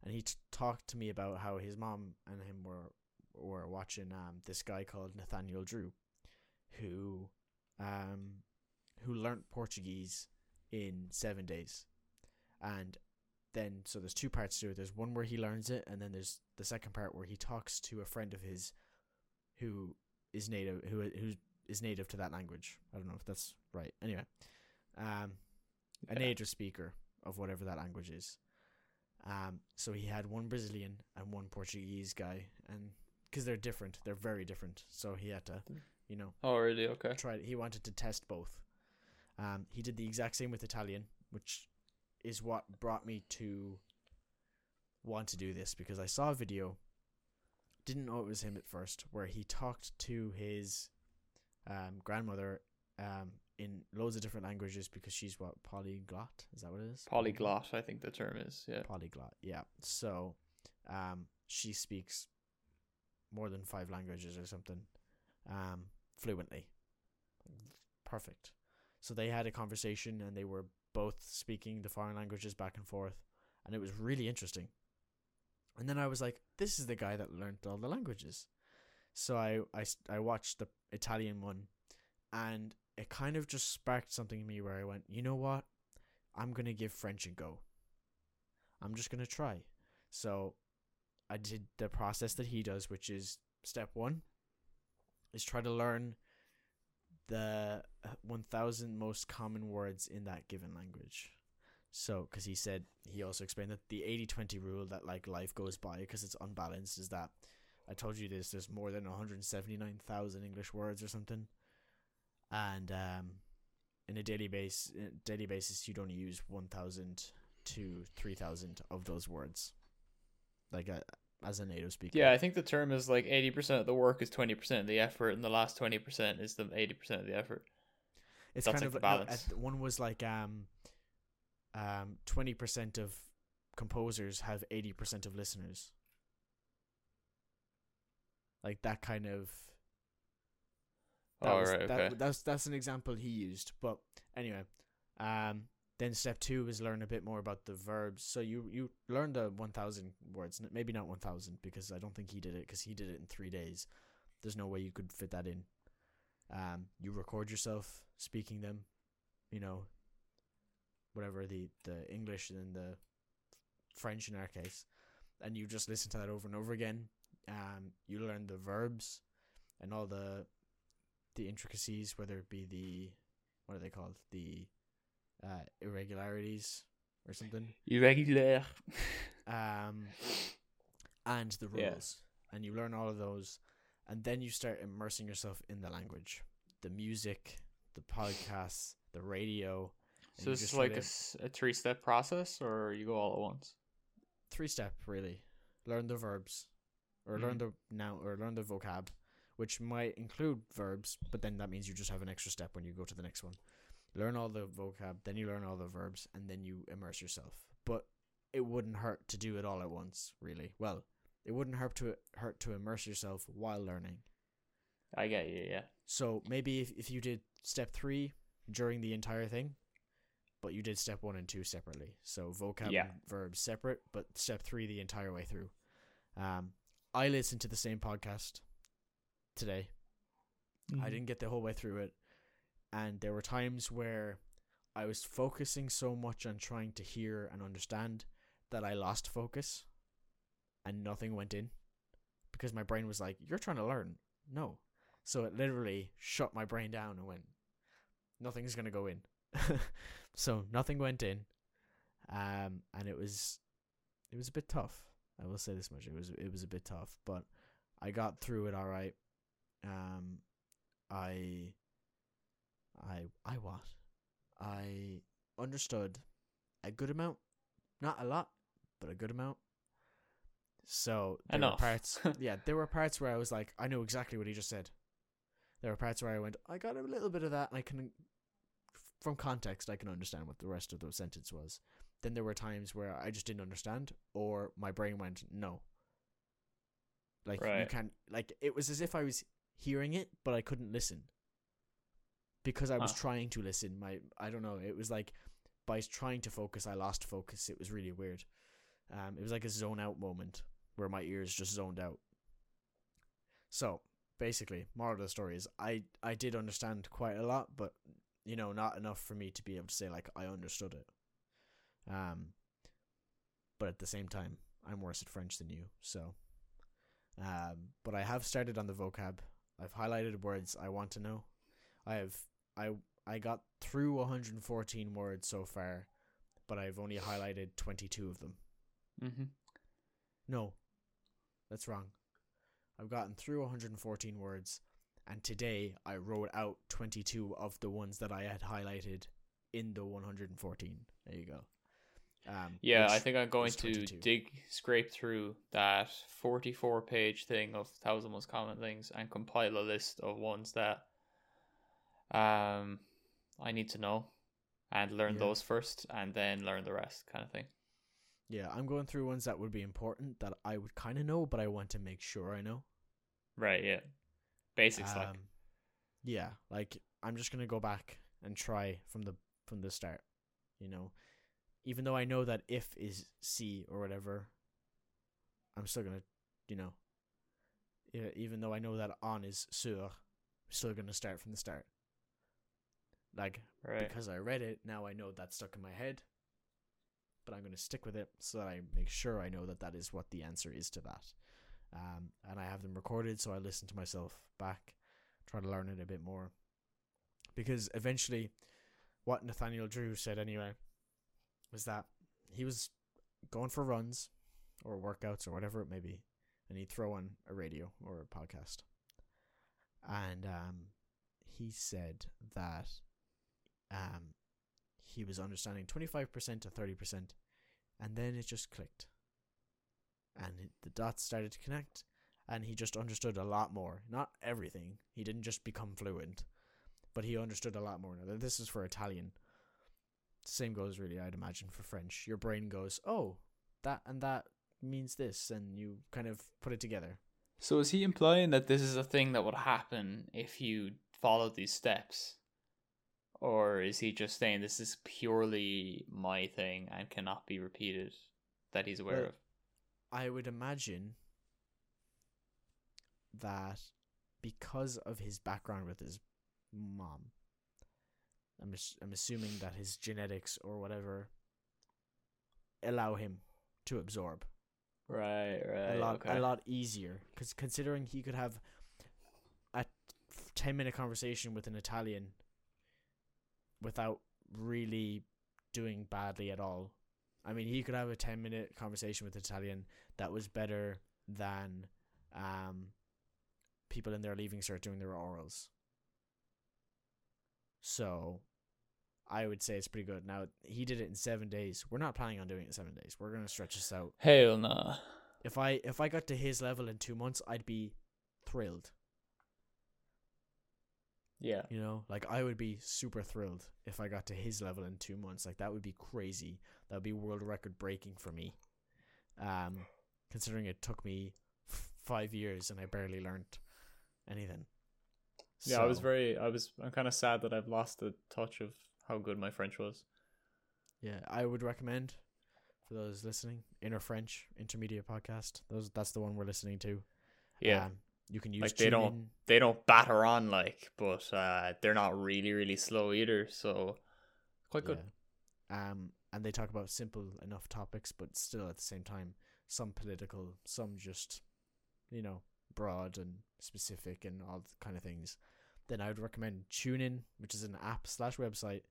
and he t- talked to me about how his mom and him were were watching um this guy called Nathaniel Drew, who um who learnt Portuguese in seven days, and then so there's two parts to it. There's one where he learns it, and then there's the second part where he talks to a friend of his, who is native, who who is native to that language. I don't know if that's right. Anyway, um, a Yeah. native speaker of whatever that language is. Um, so he had one Brazilian and one Portuguese guy, and because they're different, they're very different. So he had to, you know, Oh, really? Okay. tried. He wanted to test both. Um, he did the exact same with Italian, which is what brought me to want to do this because I saw a video. Didn't know it was him at first, where he talked to his um, grandmother um, in loads of different languages because she's what polyglot is that what it is? Polyglot, I think the term is. Yeah. Polyglot, yeah. So, um, she speaks more than five languages or something, um, fluently. Perfect. So they had a conversation and they were both speaking the foreign languages back and forth, and it was really interesting. And then I was like, this is the guy that learned all the languages. So I, I, I watched the Italian one, and it kind of just sparked something in me where I went, you know what? I'm going to give French a go. I'm just going to try. So I did the process that he does, which is step one is try to learn the uh, 1000 most common words in that given language. So, because he said, he also explained that the 80 20 rule that like life goes by because it's unbalanced is that I told you this, there's more than 179,000 English words or something. And um, in a daily base, uh, daily basis, you'd only use 1,000 to 3,000 of those words. Like a, as a native speaker. Yeah, I think the term is like 80% of the work is 20% of the effort, and the last 20% is the 80% of the effort. It's That's kind like of the like no, balance. at- one was like um um twenty percent of composers have eighty percent of listeners. Like that kind of. That Oh, was, right, that- okay. that's that's an example he used, but anyway, um, then step two is learn a bit more about the verbs. So you you learn the one thousand words, maybe not one thousand because I don't think he did it because he did it in three days. There's no way you could fit that in. Um, you record yourself speaking them, you know, whatever the the English and the French in our case, and you just listen to that over and over again. Um, you learn the verbs and all the the intricacies, whether it be the what are they called the uh, irregularities or something, Irregular. um, and the Yeah. rules, and you learn all of those, and then you start immersing yourself in the language, the music, the podcasts, the radio. So you this just is like a, a three step process, or you go all at once? three step really learn the verbs or learn Mhm. the noun or learn the vocab which might include verbs but then that means you just have an extra step when you go to the next one learn all the vocab then you learn all the verbs and then you immerse yourself but it wouldn't hurt to do it all at once really well it wouldn't hurt to hurt to immerse yourself while learning I get you, yeah. so maybe if, if you did step three during the entire thing, but you did step one and two separately. So vocab Yeah. and verbs separate, but step three the entire way through. Um, I listened to the same podcast today. Mm-hmm. I didn't get the whole way through it, and there were times where I was focusing so much on trying to hear and understand that I lost focus, and nothing went in, because my brain was like, "You're trying to learn." No, so it literally shut my brain down and went, "Nothing's gonna go in." (laughs) so nothing went in, um, and it was, it was a bit tough. I will say this much: it was it was a bit tough, but I got through it all right. Um, I, I, I what? I understood a good amount, not a lot, but a good amount. So there Enough. were parts, (laughs) yeah, there were parts where I was like, I know exactly what he just said. There were parts where I went, I got a little bit of that, and I can, from context, I can understand what the rest of the sentence was. Then there were times where I just didn't understand, or my brain went, no. Like you can't, like it was as if I was hearing it, but I couldn't listen because I was Huh. trying to listen. My, I don't know, it was like by trying to focus, I lost focus. It was really weird. Um, it was like a zone out moment where my ears just zoned out. So basically, moral of the story is I I did understand quite a lot, but you know, not enough for me to be able to say like I understood it. Um, but at the same time, I'm worse at French than you, so. Um, but I have started on the vocab. I've highlighted words I want to know, I have I I got through 114 words so far, but I've only highlighted 22 of them. Mm-hmm. No, that's wrong. I've gotten through 114 words, and today I wrote out 22 of the ones that I had highlighted in the 114. There you go. Um, Yeah, I think I'm going to dig, scrape through that 44 page thing of 1,000 most common things and compile a list of ones that um I need to know and learn Yeah. those first and then learn the rest kind of thing. Yeah, I'm going through ones that would be important that I would kind of know, but I want to make sure I know. Right, yeah. Basics like. Um, yeah, like I'm just gonna go back and try from the from the start. You know, even though I know that if is C or whatever, I'm still gonna, you know, even though I know that on is sur, I'm still gonna start from the start. Like Right. because I read it, now I know that's stuck in my head. But I'm going to stick with it so that I make sure I know that that is what the answer is to that. Um, and I have them recorded, so I listen to myself back, try to learn it a bit more. Because eventually, what Nathaniel Drew said anyway was that he was going for runs or workouts or whatever it may be, and he'd throw on a radio or a podcast. And um, he said that um, he was understanding 25% to 30%, and then it just clicked. And it, the dots started to connect, and he just understood a lot more. Not everything, he didn't just become fluent, but he understood a lot more. Now, this is for Italian. Same goes, really, I'd imagine, for French. Your brain goes, oh, that and that means this, and you kind of put it together. So is he implying that this is a thing that would happen if you followed these steps? Or is he just saying this is purely my thing and cannot be repeated that he's aware Well, of? I would imagine that because of his background with his mom, I'm I'm assuming that his genetics or whatever allow him to absorb Right, right. a lot okay. a lot easier because considering he could have a 10 minute conversation with an Italian without really doing badly at all. I mean, he could have a 10 minute conversation with Italian that was better than um people in their leaving cert doing their orals. So, I would say it's pretty good. Now, he did it in 7 days. We're not planning on doing it in 7 days. We're going to stretch this out Hell nah. if I if I got to his level in two months, I'd be thrilled. Yeah. You know, like I would be super thrilled if I got to his level in two months. Like that would be crazy. That would be world record breaking for me. Um, considering it took me f- five years and I barely learned anything. Yeah, I was very I was I'm kind of sad that I've lost the touch of how good my French was. yeah. I would recommend for those listening, Inner French Intermediate podcast. Those that's the one we're listening to. Yeah. Um, you can use Like, they don't- TuneIn. they don't batter on like, but uh they're not really really slow either, so quite good. Yeah. Um, and they talk about simple enough topics, but still at the same time, some political, some just, you know, broad and specific and all kind of things. Then I would recommend TuneIn, which is an app slash website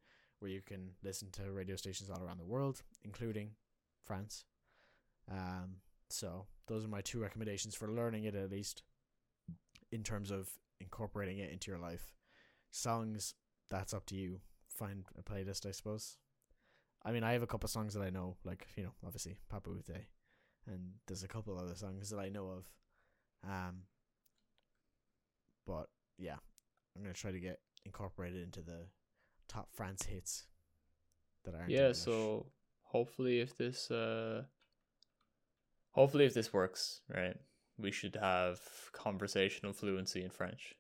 where you can listen to radio stations all around the world, including France. Um, so those are my two recommendations for learning it at least, in terms of incorporating it into your life. Songs, that's up to you. Find a playlist, I suppose. I mean, I have a couple songs that I know, like you know, obviously Papaoutai, and there's a couple other songs that I know of. Um, but yeah, I'm gonna try to get incorporated into the top France hits that aren't. Yeah, English. so hopefully if this uh hopefully if this works, right? We should have conversational fluency in French.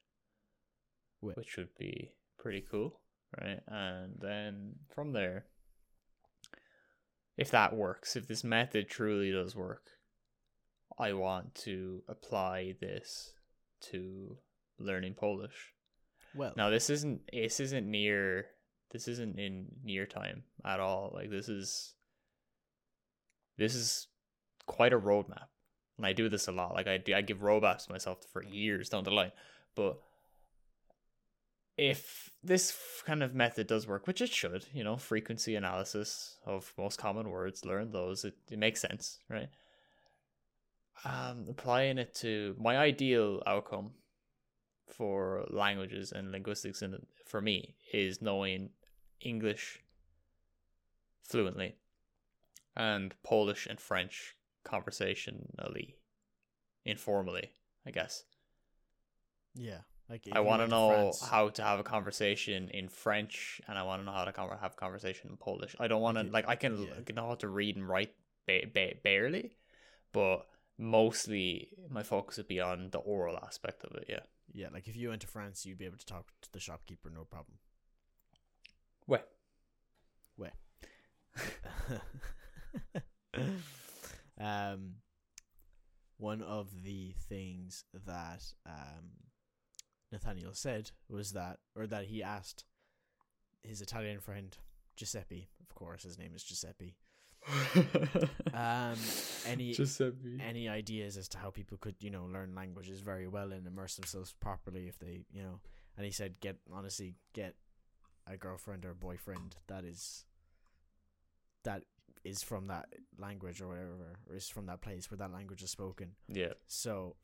Wh- Which would be pretty cool, right? And then from there if that works, if this method truly does work, I want to apply this to learning Polish. well, Now this isn't this isn't near this isn't in near time at all. Like this is this is quite a roadmap. And I do this a lot. Like I do, I give to myself for years down the line. But if this kind of method does work, which it should, you know, frequency analysis of most common words, learn those, it, it makes sense, right? Um, applying it to my ideal outcome for languages and linguistics, and for me, is knowing English fluently and Polish and French conversationally, informally, I guess. Yeah. Like I want to know France- how to have a conversation in French, and I want to know how to con- have a conversation in Polish. I don't want to like I can, yeah. Know how to read and write ba- ba- barely, but mostly my focus would be on the oral aspect of it. Yeah. Yeah, like if you went to France, you'd be able to talk to the shopkeeper, no problem. Well, (laughs) (laughs) um, one of the things that um, Nathaniel said was that, or that he asked his Italian friend Giuseppe, of course, his name is Giuseppe. (laughs) Um, any Giuseppe. any ideas as to how people could, you know, learn languages very well and immerse themselves properly if they, you know, and he said, get honestly get a girlfriend or boyfriend that is that is from that language or whatever, or is from that place where that language is spoken. Yeah. So,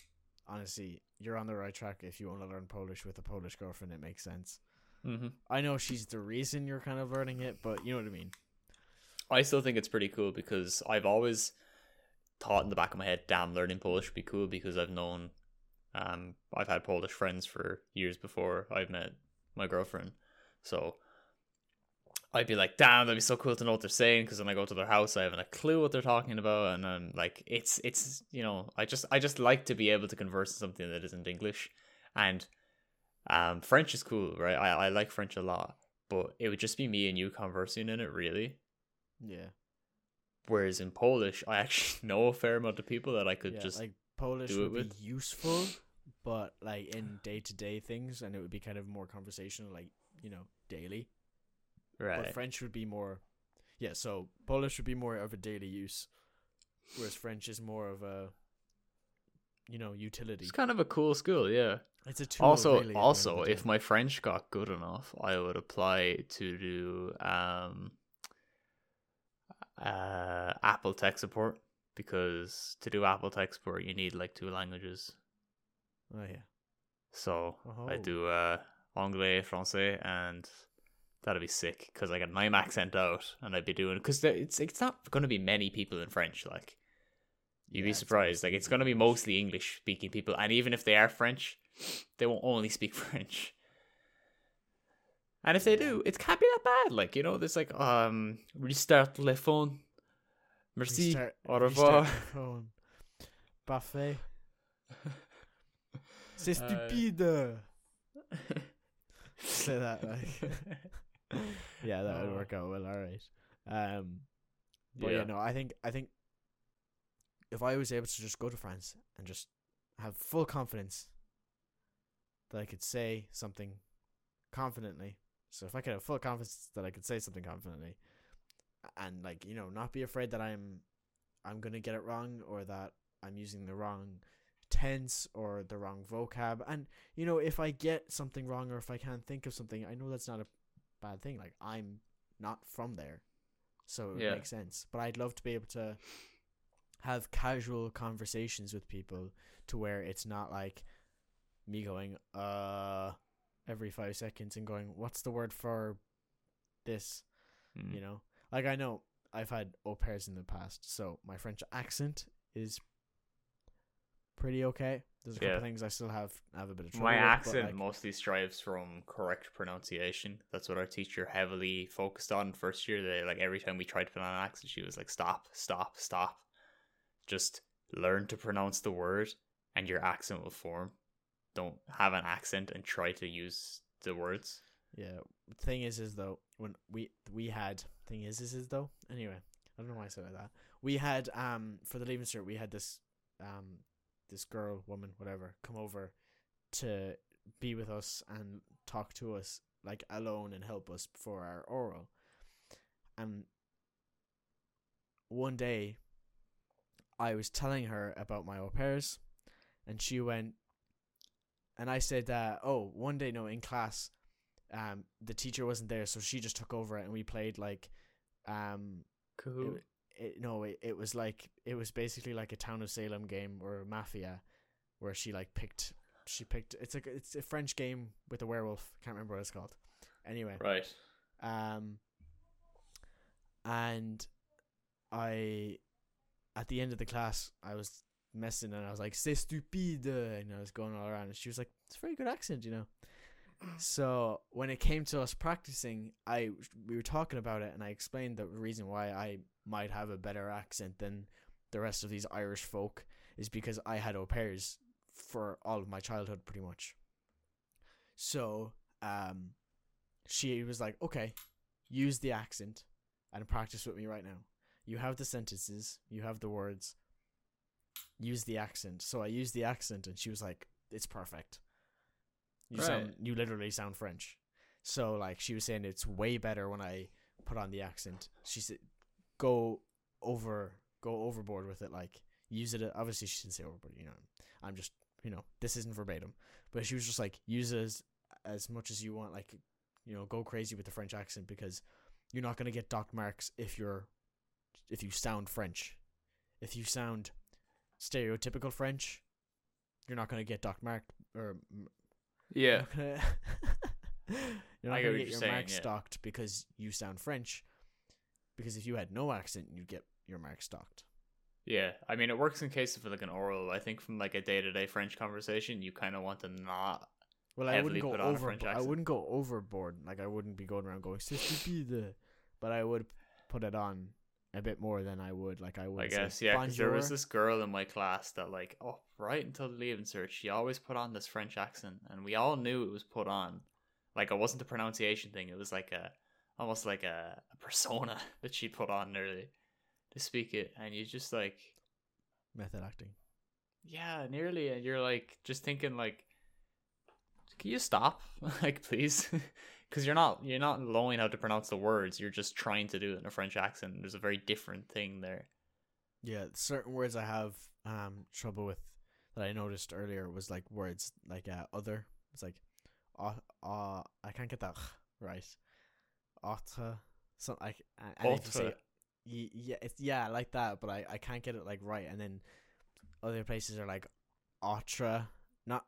honestly, you're on the right track if you want to learn Polish with a Polish girlfriend. It makes sense. Mm-hmm. I know she's the reason you're kind of learning it, but you know what I mean. I still think it's pretty cool because I've always thought in the back of my head, damn, learning Polish would be cool because I've known, um, I've had Polish friends for years before I've met my girlfriend. So I'd be like, damn, that'd be so cool to know what they're saying because when I go to their house, I haven't a clue what they're talking about, and then like it's it's you know, I just I just like to be able to converse in something that isn't English, and um, French is cool, right? I I like French a lot, but it would just be me and you conversing in it, really. Yeah, Whereas in Polish, I (laughs) actually know a fair amount of people that I could yeah. just like Polish do it would with. be useful, (laughs) but like in day to day things, and it would be kind of more conversational, like you know, daily. Right. But French would be more, yeah. So Polish would be more of a daily use, whereas French is more of a, you know, utility. It's kind of a cool school, yeah. It's a tool. also, really, at the end of also, if my French got good enough, I would apply to do um, uh, Apple tech support because to do Apple tech support, you need like two languages. oh yeah, So I Oh. do uh, anglais, français, and that'd be sick because I get my accent out, and I'd be doing because it's it's not going to be many people in French. Like you'd Yeah, be it's surprised. Like it's going to be mostly English speaking people, and even if they are French, they won't only speak (laughs) French. And if they do, it can't be that bad. Like you know, there's like um restart le phone. Merci. Restart- Au revoir. phone. Parfait. (laughs) C'est Uh, stupide. (laughs) Say that like. (laughs) yeah, that would Oh. work out well. All right. Um, but yeah. yeah. no, I think I think if I was able to just go to France and just have full confidence that I could say something confidently. So if I could have full confidence that I could say something confidently, and like you know, not be afraid that I'm I'm gonna get it wrong or that I'm using the wrong tense or the wrong vocab, and you know, if I get something wrong or if I can't think of something, I know that's not a bad thing. Like I'm not from there, so it Yeah. makes sense. But I'd love to be able to have casual conversations with people to where it's not like me going uh every five seconds and going what's the word for this Mm. you know like i know i've had au pairs in the past so my french accent is pretty okay there's a couple Yeah. things i still have have a bit of trouble My with, accent like, mostly strives from correct pronunciation. That's what our teacher heavily focused on first year. They like every time we tried to put on an accent, she was like, "Stop, stop, stop! Just learn to pronounce the word, and your accent will form. Don't have an accent and try to use the words." yeah thing is is though when we we had thing is is is though anyway i don't know why i said like that we had um for the leaving cert we had this um this girl woman whatever come over to be with us and talk to us like alone and help us for our oral and one day i was telling her about my au pairs and she went and i said that oh one day no in class um the teacher wasn't there, so she just took over it, and we played like um Cool. it, it, no it, it was like it was basically like a town of salem game or mafia where she like picked she picked it's like it's a french game with a werewolf can't remember what it's called. Anyway. Right. um and i at the end of the class i was messing and i was like c'est stupide. And i was going all around and she was like it's a very good accent you know. (clears throat) So when it came to us practicing i we were talking about it and i explained the reason why i might have a better accent than the rest of these irish folk is because i had au pairs for all of my childhood pretty much. So um she was like okay use the accent and practice with me right now. You have the sentences you have the words. Use the accent. So i used the accent and she was like it's perfect. You sound, you literally sound french. So like she was saying it's way better when i put on the accent. She said go over go overboard with it like use it obviously she didn't say overboard you know i'm just you know this isn't verbatim but she was just like use it as as much as you want like you know go crazy with the french accent because you're not going to get docked marks if you're if you sound french if you sound stereotypical french you're not going to get docked marked or Yeah. not gonna- you're not gonna (laughs) get your saying, marks yeah. stocked because you sound French. Because if you had no accent, you'd get your marks stocked. Yeah. I mean, it works in case of like an oral. I think from like a day to day French conversation, you kind of want to not. Well, I wouldn't go put on a over. I wouldn't go overboard. Like I wouldn't be going around going "C'est stupide," but I would put it on a bit more than I would. Like I would. I guess yeah. 'cause there was this girl in my class that like, oh, right until the leaving cert, she always put on this French accent, and we all knew it was put on. Like it wasn't a pronunciation thing. It was like a almost like a, a persona (laughs) that she put on nearly to speak it, and you just like method acting. Yeah, nearly. And you're like just thinking like, can you stop, (laughs) like please, (laughs) because you're not you're not knowing how to pronounce the words. You're just trying to do it in a French accent. There's a very different thing there. Yeah, certain words I have um trouble with that I noticed earlier was like words like uh, other. It's like uh, uh I can't get that right. Autre, some like if you say yeah, it's yeah like that, but I I can't get it like right. And then other places are like autre, not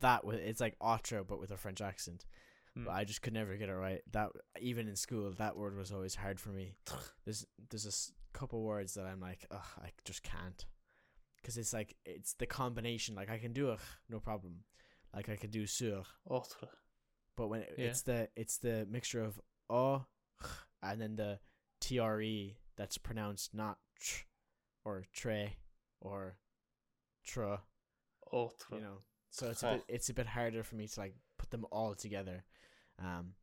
that with it's like autre but with a French accent. Hmm. But I just could never get it right. That even in school, that word was always hard for me. (sighs) There's there's a couple words that I'm like, ugh, I just can't, because it's like it's the combination. Like I can do ugh, no problem. Like I can do sur, Autre. But when it, Yeah. it's the it's the mixture of oh and then the tre that's pronounced not tr or tre or tra Autre. you know so it's a bit it's a bit harder for me to like put them all together um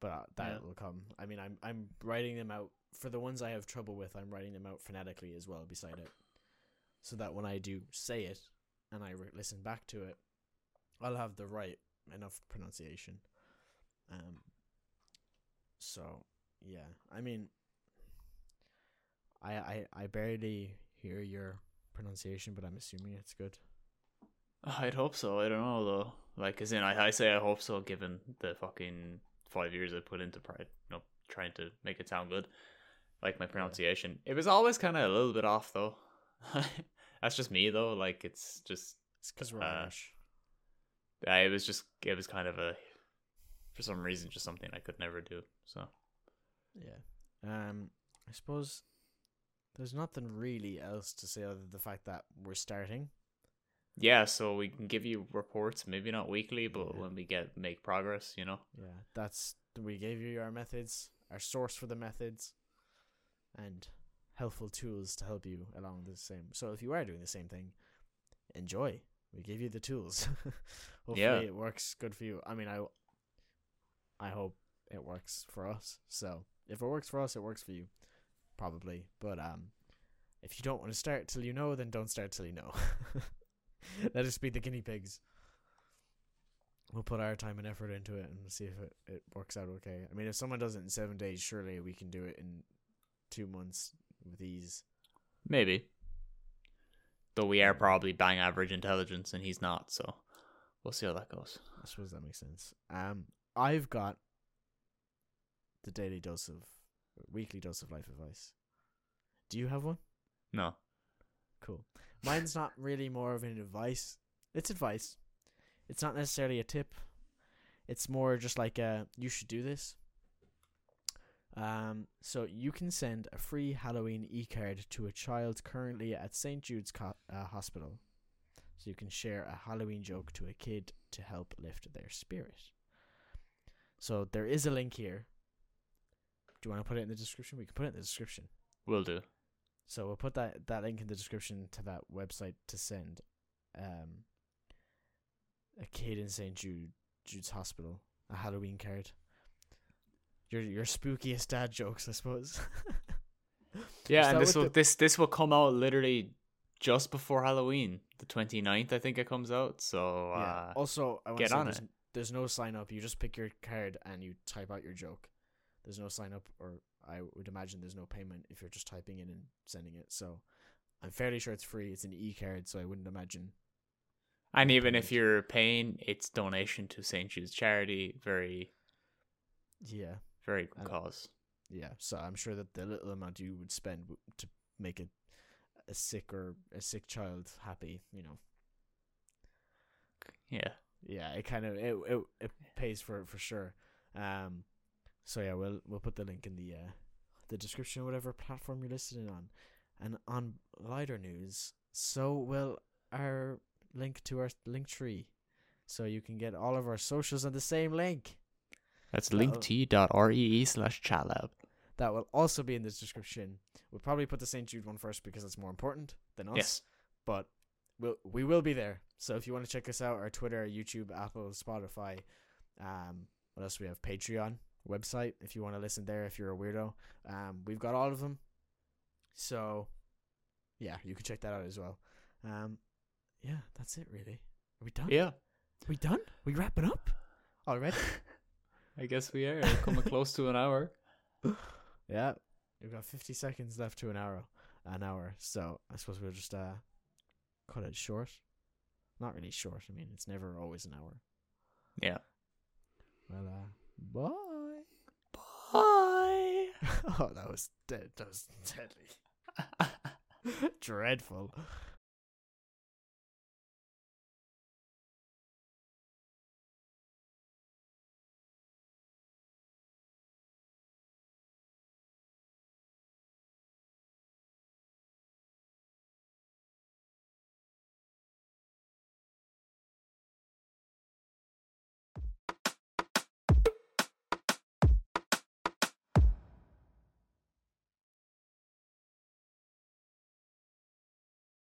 but uh, that Yeah. will come i mean i'm i'm writing them out for the ones i have trouble with i'm writing them out phonetically as well beside it so that when i do say it and i re- listen back to it i'll have the right enough pronunciation um so yeah i mean i i i barely hear your pronunciation but i'm assuming it's good I'd hope so. I don't know though. Like, as in, I, I say I hope so, given the fucking five years I put into pride, you know, trying to make it sound good. Like my pronunciation, it was always kind of a little bit off though. (laughs) That's just me though. Like, it's just it's because we're Uh, irish uh, it was just it was kind of a for some reason just something I could never do. So Yeah. Um, I suppose there's nothing really else to say other than the fact that we're starting. yeah, so we can give you reports, maybe not weekly, but Yeah. when we get make progress, you know. Yeah, that's we gave you our methods, our source for the methods, and helpful tools to help you along the same. So if you are doing the same thing, enjoy. We give you the tools. (laughs) Hopefully Yeah. it works good for you. I mean, I I hope it works for us. So if it works for us, it works for you, probably. But um, if you don't want to start till you know, then don't start till you know. (laughs) Let us be the guinea pigs. We'll put our time and effort into it and see if it, it works out okay. I mean, if someone does it in seven days, surely we can do it in two months with ease. Maybe. Though we are probably bang average intelligence and he's not, so we'll see how that goes. I suppose that makes sense. Um, I've got the daily dose of weekly dose of life advice. Do you have one? No. Cool. Mine's not really more of an advice. It's advice. It's not necessarily a tip. It's more just like a you should do this. Um, so you can send a free Halloween e-card to a child currently at St Jude's co- uh, Hospital. So you can share a Halloween joke to a kid to help lift their spirit. So there is a link here. Do you want to put it in the description? We can put it in the description. Will do. So we'll put that that link in the description to that website to send um a kid in St Jude Jude's Hospital a Halloween card. Your your spookiest dad jokes, I suppose. (laughs) Yeah, and this will the- this this will come out literally just before Halloween, the 29th, I think it comes out. So yeah. uh, Also, I want get to say on it. There's no sign up. You just pick your card and you type out your joke. There's no sign up, or I would imagine there's no payment if you're just typing in and sending it. So I'm fairly sure it's free. It's an e card, so I wouldn't imagine. and even if you're paying, it's donation to St Jude's charity. Very Yeah. very good And- cause. Yeah, so I'm sure that the little amount you would spend to make a a sick or a sick child happy, you know, Yeah. Yeah, it kind of it it, it pays for it for sure. Um, so yeah, we'll we'll put the link in the uh the description, whatever platform you're listening on, and on lighter news, so will our link to our link tree, so you can get all of our socials on the same link. That's linktr.ee slash chatlab. That will also be in the description. We'll probably put the St. Jude one first because it's more important than us. Yes. But we'll, we will be there. So if you want to check us out, our Twitter, YouTube, Apple, Spotify, um, what else do we have? Patreon website. If you want to listen there, if you're a weirdo, um, we've got all of them. So yeah, you can check that out as well. Um, yeah, that's it really. Are we done? Yeah. we done? We wrapping up already? (laughs) I guess we are coming close to an hour. (laughs) Yeah, we've got 50 seconds left to an hour. An hour. So I suppose we'll just uh cut it short. Not really short. I mean, it's never always an hour. Yeah. Well, uh, bye. Bye. (laughs) oh, that was dead. That was deadly. (laughs) Dreadful.